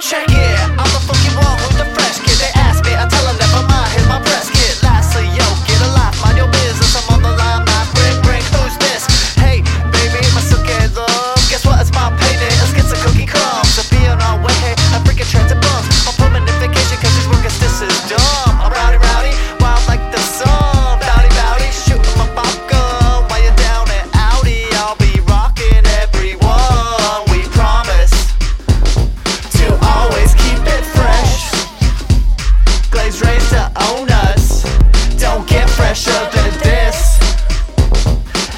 check it. to own us. Don't get fresher than this.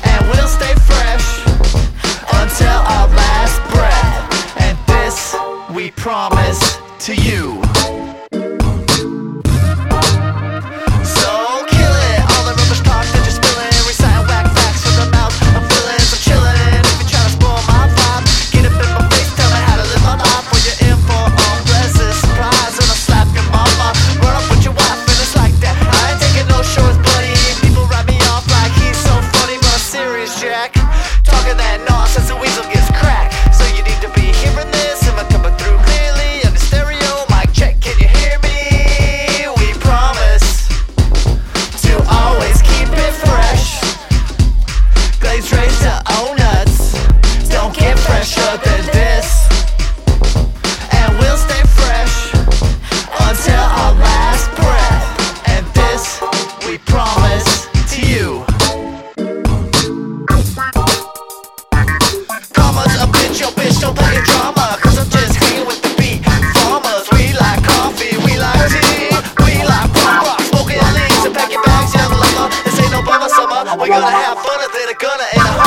And we'll stay fresh until our last breath. And this we promise to you. track. Talking that nonsense, the weasel gets cracked. So you need to be here in the. we're gonna have fun if they're gonna end up.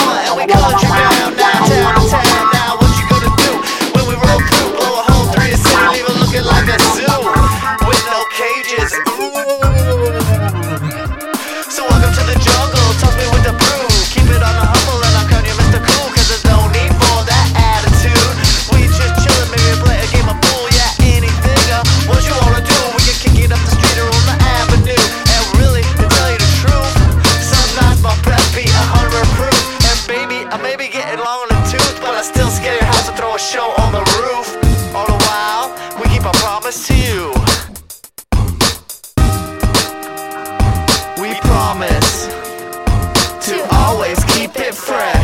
Different. fresh.